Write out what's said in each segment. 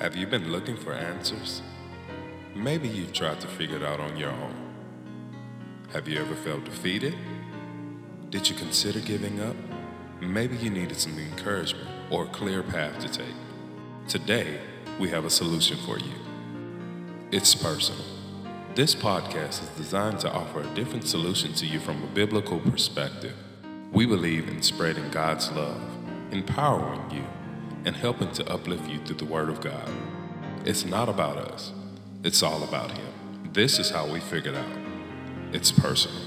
Have you been looking for answers? Maybe you've tried to figure it out on your own. Have you ever felt defeated? Did you consider giving up? Maybe you needed some encouragement or a clear path to take. Today, we have a solution for you. It's personal. This podcast is designed to offer a different solution to you from a biblical perspective. We believe in spreading God's love, empowering you, and helping to uplift you through the Word of God. It's not about us, it's all about Him. This is how we figured out it's personal.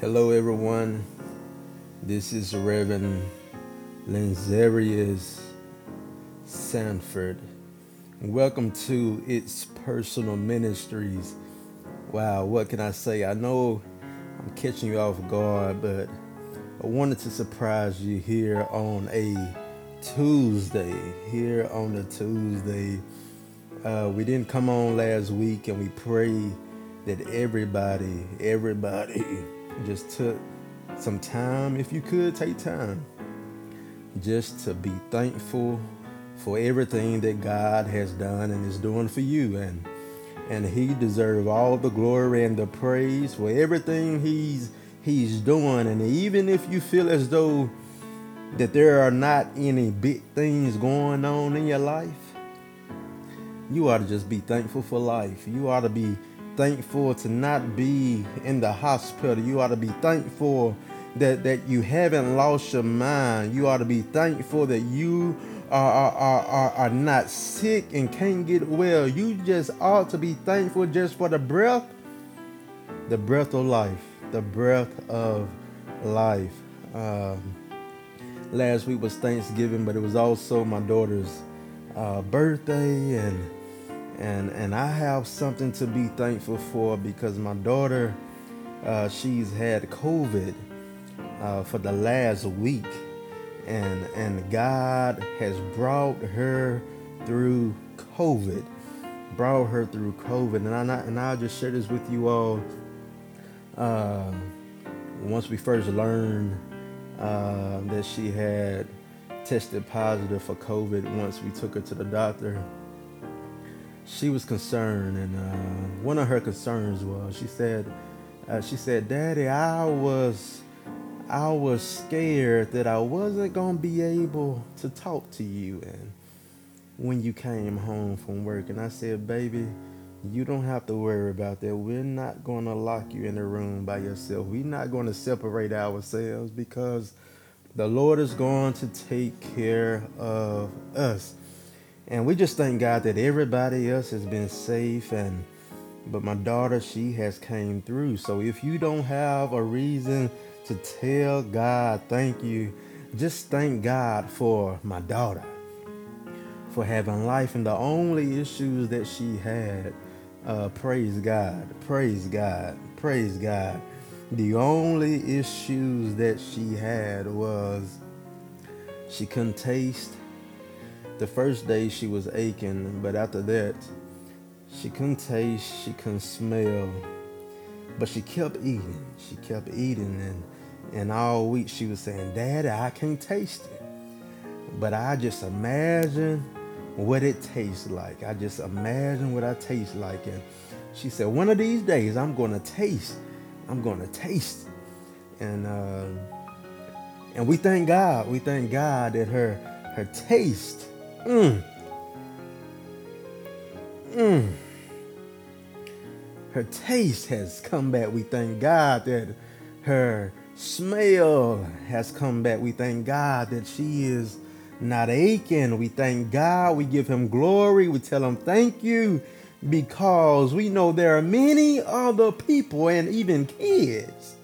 Hello, everyone. This is Reverend Lenzarius Sanford. Welcome to It's Personal Ministries. Wow, what can I say? I know I'm catching you off guard, but I wanted to surprise you here on a Tuesday. Here on a Tuesday. Uh, we didn't come on last week, and we pray that everybody, everybody just took some time, if you could take time, just to be thankful for everything that God has done and is doing for you. And and he deserves all the glory and the praise for everything he's he's doing. And even if you feel as though that there are not any big things going on in your life, you ought to just be thankful for life. You ought to be thankful to not be in the hospital. You ought to be thankful that, that you haven't lost your mind. You ought to be thankful that you are, are, are, are not sick and can't get well. You just ought to be thankful just for the breath, the breath of life, the breath of life. Um, last week was Thanksgiving, but it was also my daughter's uh, birthday, and and and I have something to be thankful for because my daughter, uh, she's had COVID uh, for the last week and and God has brought her through COVID, brought her through COVID, and I and I'll just share this with you all. Uh, once we first learned uh, that she had tested positive for COVID, once we took her to the doctor, she was concerned, and uh, one of her concerns was she said, uh, she said, "Daddy, I was." I was scared that I wasn't going to be able to talk to you and when you came home from work and I said, "Baby, you don't have to worry about that. We're not going to lock you in a room by yourself. We're not going to separate ourselves because the Lord is going to take care of us." And we just thank God that everybody else has been safe and but my daughter she has came through. So if you don't have a reason to tell God thank you. Just thank God for my daughter, for having life and the only issues that she had. Uh, praise God, praise God, praise God. The only issues that she had was she couldn't taste. The first day she was aching, but after that, she couldn't taste, she couldn't smell. But she kept eating. She kept eating and and all week she was saying, Daddy, I can't taste it. But I just imagine what it tastes like. I just imagine what I taste like. And she said, one of these days I'm going to taste. I'm going to taste. And uh, and we thank God. We thank God that her her taste, mm, mm, her taste has come back. We thank God that her smell has come back. We thank God that she is not aching. We thank God. We give him glory. We tell him thank you because we know there are many other people and even kids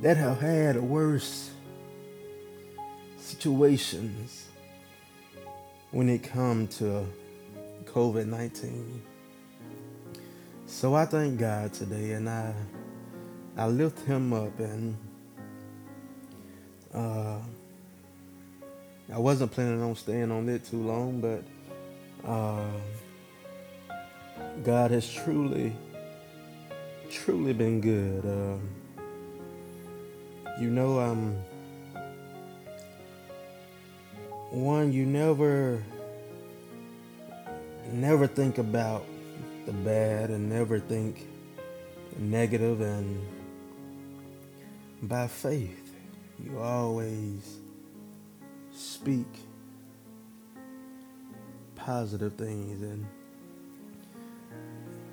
that have had worse situations when it comes to COVID 19. So I thank God today and I I lift him up and uh, I wasn't planning on staying on it too long, but uh, God has truly, truly been good. Um, you know, um, one you never, never think about the bad and never think negative and by faith you always speak positive things. And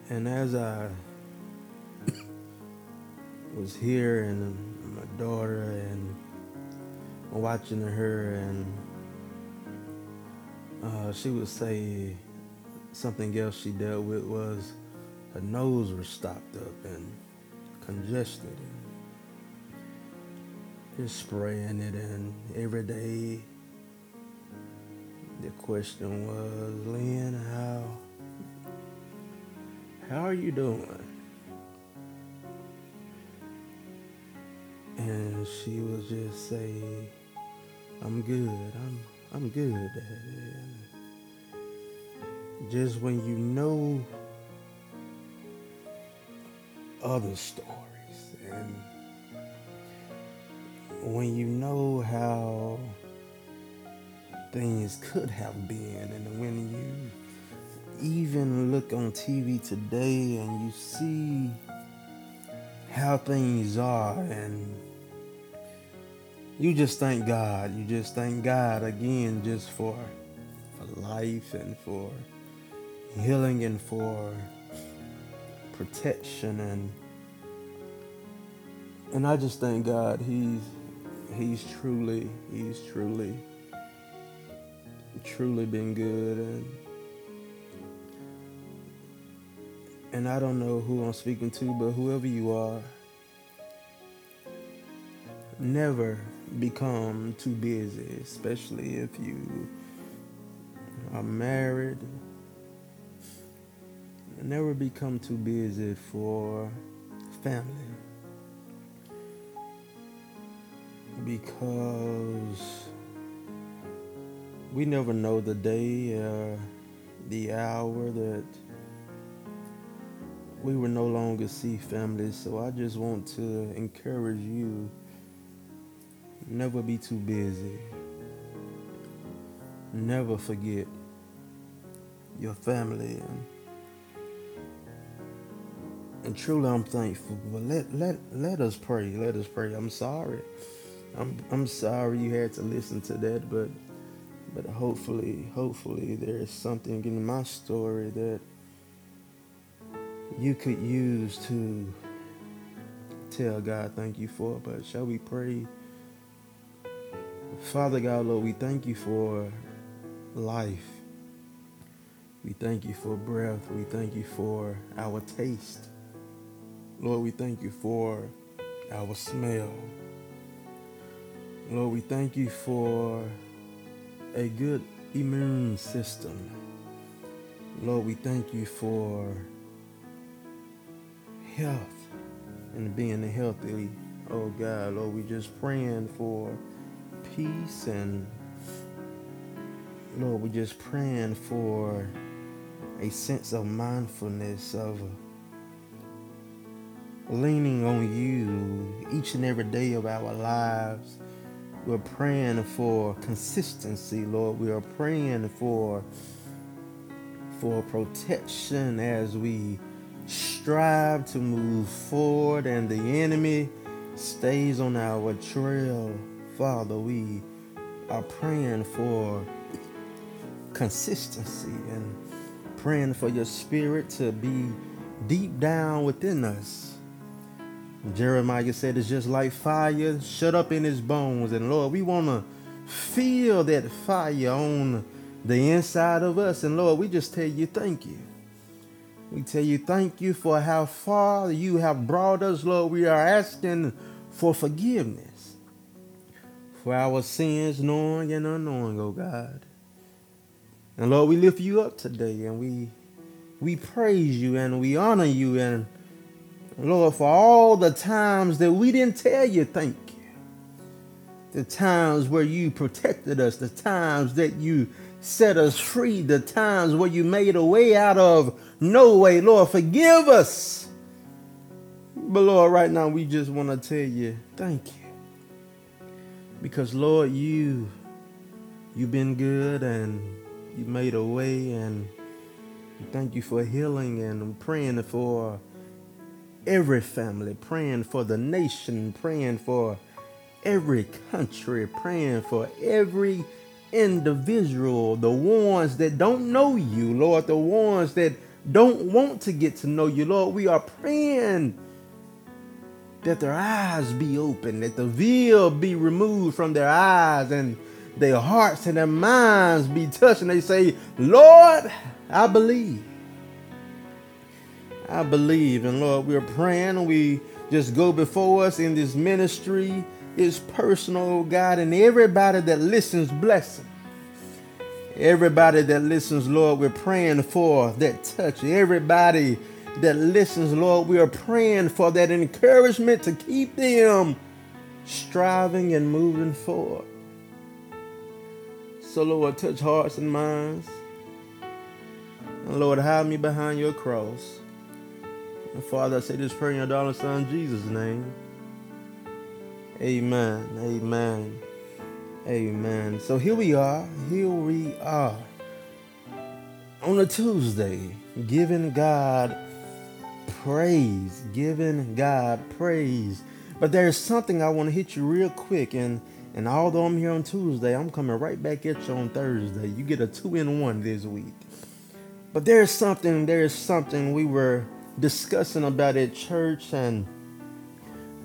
and as I was here and my daughter and watching her and uh, she would say something else she dealt with was her nose was stopped up and congested just spraying it and every day the question was lynn how how are you doing and she would just say i'm good i'm i'm good Daddy. And just when you know other stories and when you know how things could have been and when you even look on TV today and you see how things are and you just thank God. You just thank God again just for for life and for healing and for protection and and I just thank God he's he's truly he's truly truly been good. And and I don't know who I'm speaking to but whoever you are never become too busy especially if you are married. Never become too busy for family because we never know the day or the hour that we will no longer see family. So I just want to encourage you never be too busy. Never forget your family and and truly I'm thankful. But let let let us pray. Let us pray. I'm sorry. I'm I'm sorry you had to listen to that, but but hopefully hopefully there's something in my story that you could use to tell God thank you for. But shall we pray? Father God, Lord, we thank you for life. We thank you for breath. We thank you for our taste. Lord, we thank you for our smell. Lord, we thank you for a good immune system. Lord, we thank you for health and being healthy. Oh God, Lord, we just praying for peace and Lord, we just praying for a sense of mindfulness of leaning on you each and every day of our lives. We're praying for consistency, Lord. We are praying for for protection as we strive to move forward and the enemy stays on our trail. Father, we are praying for consistency and praying for your spirit to be deep down within us Jeremiah said it's just like fire shut up in his bones. And Lord, we want to feel that fire on the inside of us. And Lord, we just tell you thank you. We tell you thank you for how far you have brought us, Lord. We are asking for forgiveness for our sins, knowing and unknowing, oh God. And Lord, we lift you up today and we we praise you and we honor you and Lord, for all the times that we didn't tell you thank you. The times where you protected us, the times that you set us free. The times where you made a way out of no way. Lord, forgive us. But Lord, right now we just want to tell you thank you. Because Lord, you you've been good and you made a way and thank you for healing and praying for every family, praying for the nation, praying for every country, praying for every individual, the ones that don't know you, Lord, the ones that don't want to get to know you, Lord. We are praying that their eyes be open, that the veil be removed from their eyes and their hearts and their minds be touched. And they say, Lord, I believe. I believe. And Lord, we're praying and we just go before us in this ministry. It's personal, oh God, and everybody that listens, blessing. Everybody that listens, Lord, we're praying for that touch. Everybody that listens, Lord, we are praying for that encouragement to keep them striving and moving forward. So, Lord, touch hearts and minds. And Lord, hide me behind your cross. And Father, I say this prayer in your darling son Jesus' name. Amen. Amen. Amen. So here we are. Here we are. On a Tuesday, giving God praise, giving God praise. But there's something I want to hit you real quick, and and although I'm here on Tuesday, I'm coming right back at you on Thursday. You get a two in one this week. But there's something, there's something we were discussing about at church, and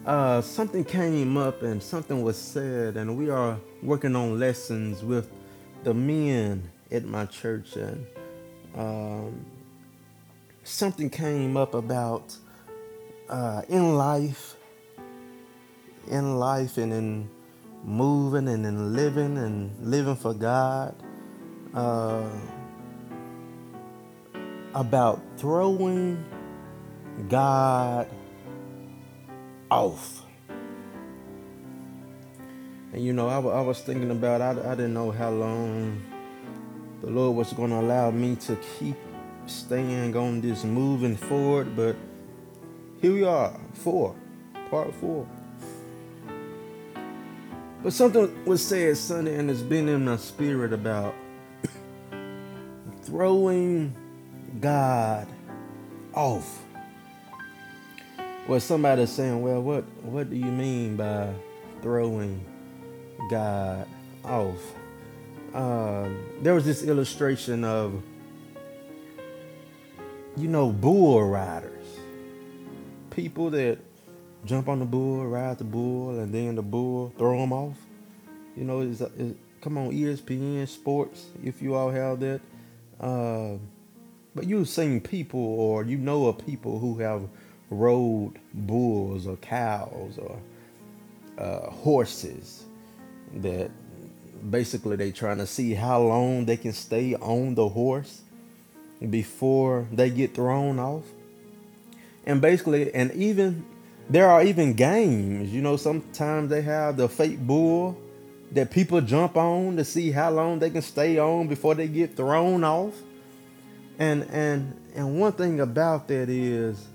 uh, something came up, and something was said, and we are working on lessons with the men at my church, and um, something came up about uh, in life, in life, and in moving and in living and living for God. Uh, about throwing God off. And you know, I, was thinking about, I, I didn't know how long the Lord was going to allow me to keep staying on this moving forward, but here we are, four, part four. But something was said Sunday, and it's been in my spirit about throwing God off. Well, somebody's saying, well, what, what do you mean by throwing God off? Uh, there was this illustration of you know, bull riders. People that jump on the bull, ride the bull, and then the bull throw them off. You know, it's, it's come on ESPN Sports if you all have that. Uh, but you've seen people, or you know of people who have rode bulls or cows or uh, horses that basically they trying to see how long they can stay on the horse before they get thrown off. And basically, and even there are even games, you know, sometimes they have the fake bull that people jump on to see how long they can stay on before they get thrown off. And and and one thing about that is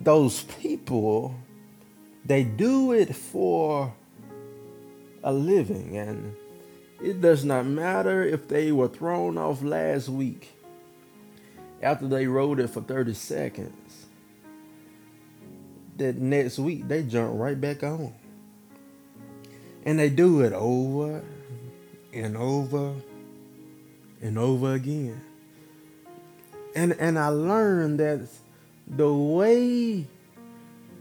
those people they do it for a living and it does not matter if they were thrown off last week after they rode it for 30 seconds, that next week they jump right back on. And they do it over and over and over again. And and I learned that the way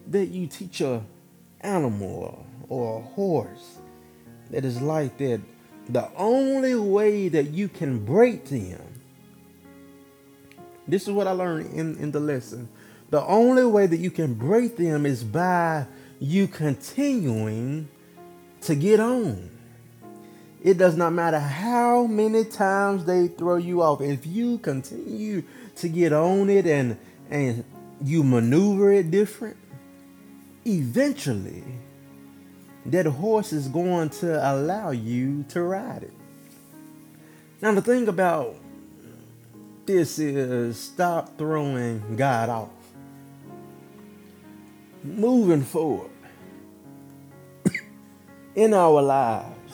that you teach a animal or a horse that is like that, the only way that you can break them this is what I learned in, in the lesson. The only way that you can break them is by you continuing to get on. It does not matter how many times they throw you off. If you continue to get on it and and you maneuver it different, eventually that horse is going to allow you to ride it. Now, the thing about this is stop throwing God off. Moving forward in our lives,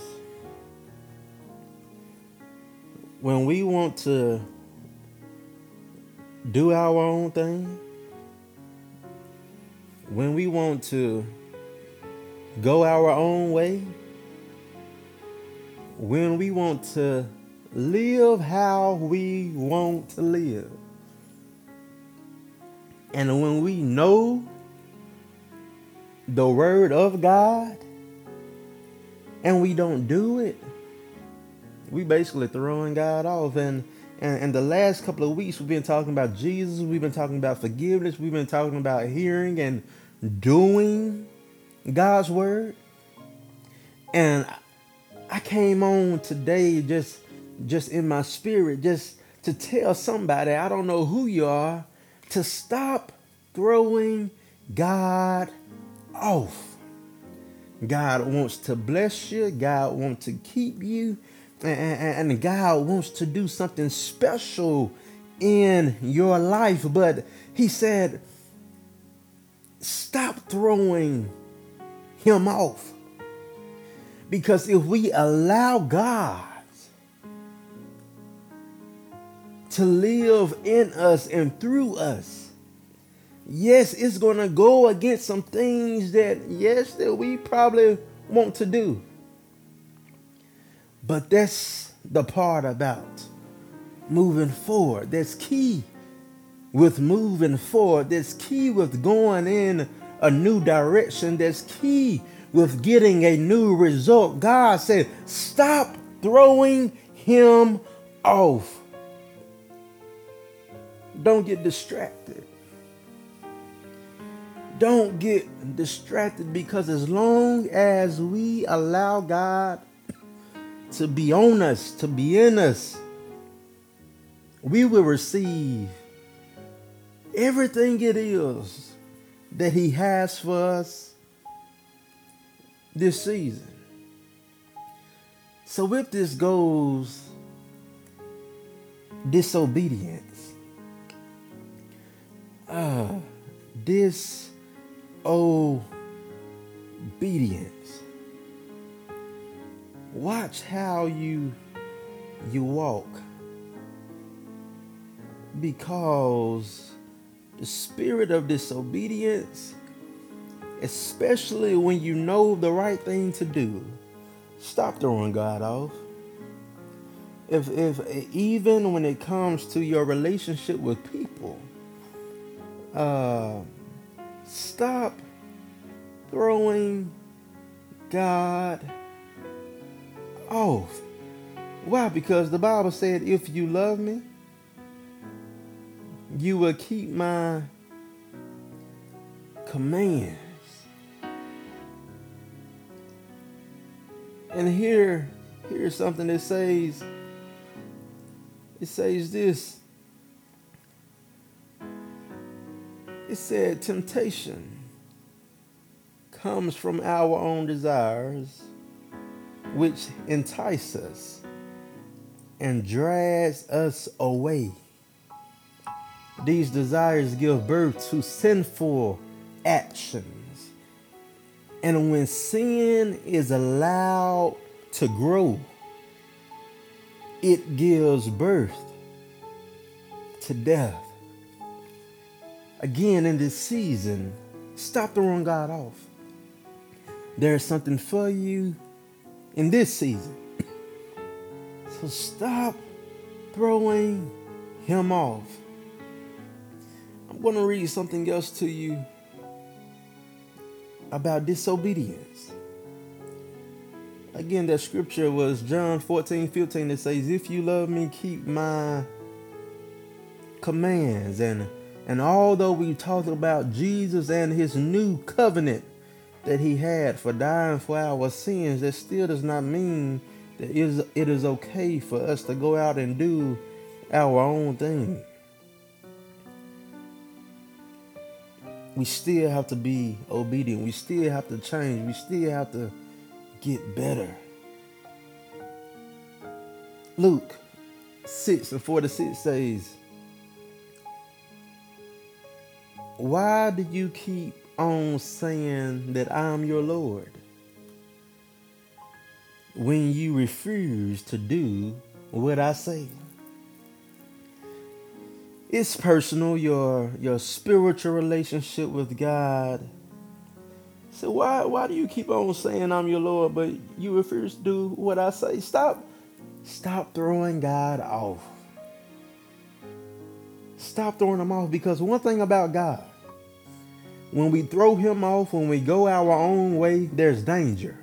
when we want to do our own thing, when we want to go our own way, when we want to live how we want to live, and when we know the word of God and we don't do it, we basically throwing God off. And, and and the last couple of weeks we've been talking about Jesus, we've been talking about forgiveness, we've been talking about hearing and doing God's word. And I came on today just just in my spirit just to tell somebody, I don't know who you are, to stop throwing God off. God wants to bless you. God wants to keep you. And, God wants to do something special in your life. But He said, stop throwing Him off. Because if we allow God to live in us and through us, yes, it's going to go against some things that, yes, that we probably want to do. But that's the part about moving forward. That's key with moving forward. That's key with going in a new direction. That's key with getting a new result. God said, stop throwing him off. Don't get distracted don't get distracted because as long as we allow God to be on us, to be in us, we will receive everything it is that He has for us this season. So, if this goes disobedience, uh, this obedience. Watch how you you walk. Because the spirit of disobedience especially when you know the right thing to do stop throwing God off. If if even when it comes to your relationship with people uh Stop throwing God off. Why? Because the Bible said, if you love me, you will keep my commands. And here, here's something that says, it says this It said, Temptation comes from our own desires, which entice us and drags us away. These desires give birth to sinful actions. And when sin is allowed to grow, it gives birth to death again in this season, stop throwing God off. There's something for you in this season. So stop throwing him off. I'm going to read something else to you about disobedience. Again, that scripture was John 14, 15 that says, If you love me, keep my commands. And and although we talked about Jesus and his new covenant that he had for dying for our sins, that still does not mean that it is, okay for us to go out and do our own thing. We still have to be obedient. We still have to change. We still have to get better. Luke 6 and 46 says, Why do you keep on saying that I'm your Lord when you refuse to do what I say? It's personal, your your spiritual relationship with God. So why why do you keep on saying I'm your Lord, but you refuse to do what I say? Stop stop throwing God off. Stop throwing him off because one thing about God, when we throw him off, when we go our own way, there's danger.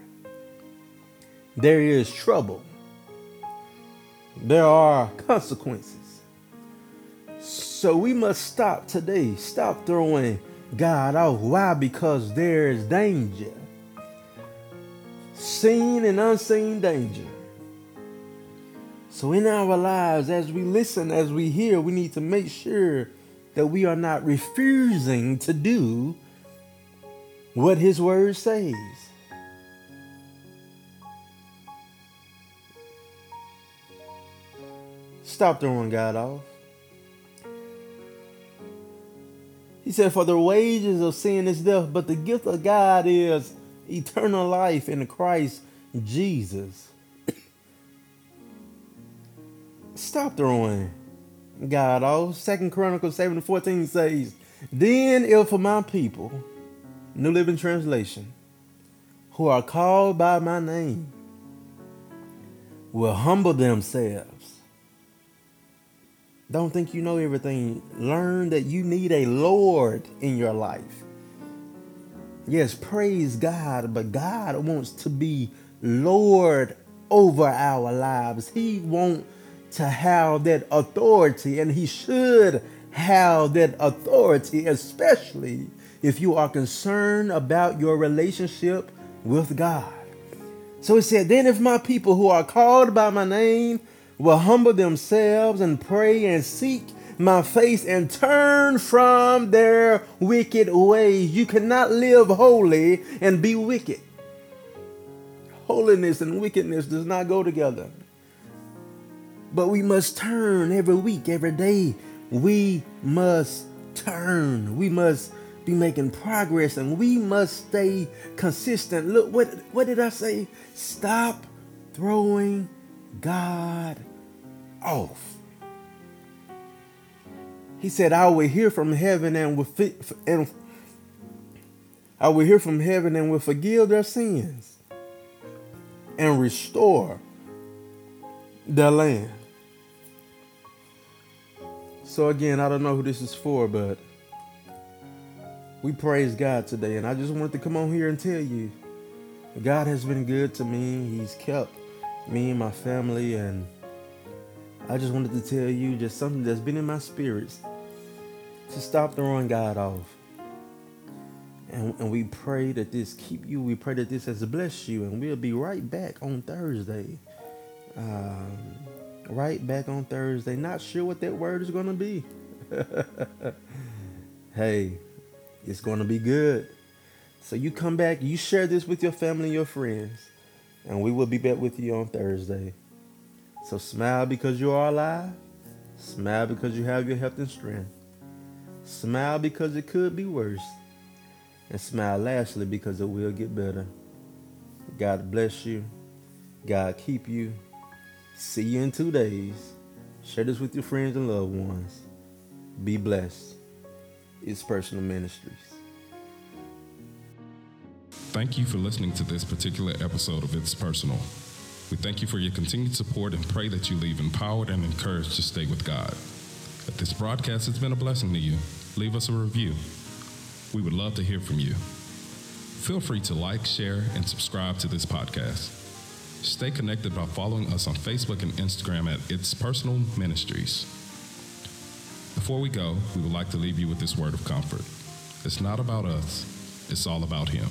There is trouble. There are consequences. So we must stop today. Stop throwing God off. Why? Because there is danger. Seen and unseen danger. So in our lives, as we listen, as we hear, we need to make sure that we are not refusing to do what his word says. Stop throwing God off. He said, For the wages of sin is death, but the gift of God is eternal life in Christ Jesus. Stop throwing God off. Second Chronicles 7 and 14 says, Then if my people, New Living Translation, who are called by my name, will humble themselves don't think you know everything. Learn that you need a Lord in your life. Yes, praise God, but God wants to be Lord over our lives. He wants to have that authority, and He should have that authority, especially if you are concerned about your relationship with God. So He said, Then if my people who are called by my name will humble themselves and pray and seek my face and turn from their wicked ways. You cannot live holy and be wicked. Holiness and wickedness does not go together. But we must turn every week, every day. We must turn. We must be making progress and we must stay consistent. Look, what, what did I say? Stop throwing God off. He said, I will hear from heaven and will and I will hear from heaven and will forgive their sins and restore their land. So again, I don't know who this is for, but we praise God today. And I just wanted to come on here and tell you God has been good to me. He's kept me and my family and I just wanted to tell you just something that's been in my spirits to stop throwing God off. And, and we pray that this keep you. We pray that this has blessed you. And we'll be right back on Thursday. Um, right back on Thursday. Not sure what that word is going to be. hey, it's going to be good. So you come back, you share this with your family your friends. And we will be back with you on Thursday. So smile because you are alive. Smile because you have your health and strength. Smile because it could be worse. And smile lastly because it will get better. God bless you. God keep you. See you in two days. Share this with your friends and loved ones. Be blessed. It's personal ministries. Thank you for listening to this particular episode of It's Personal. We thank you for your continued support and pray that you leave empowered and encouraged to stay with God. If this broadcast has been a blessing to you, leave us a review. We would love to hear from you. Feel free to like, share, and subscribe to this podcast. Stay connected by following us on Facebook and Instagram at It's Personal Ministries. Before we go, we would like to leave you with this word of comfort. It's not about us, it's all about Him.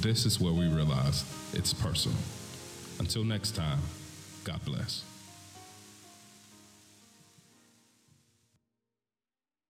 This is where we realize it's personal. Until next time, God bless.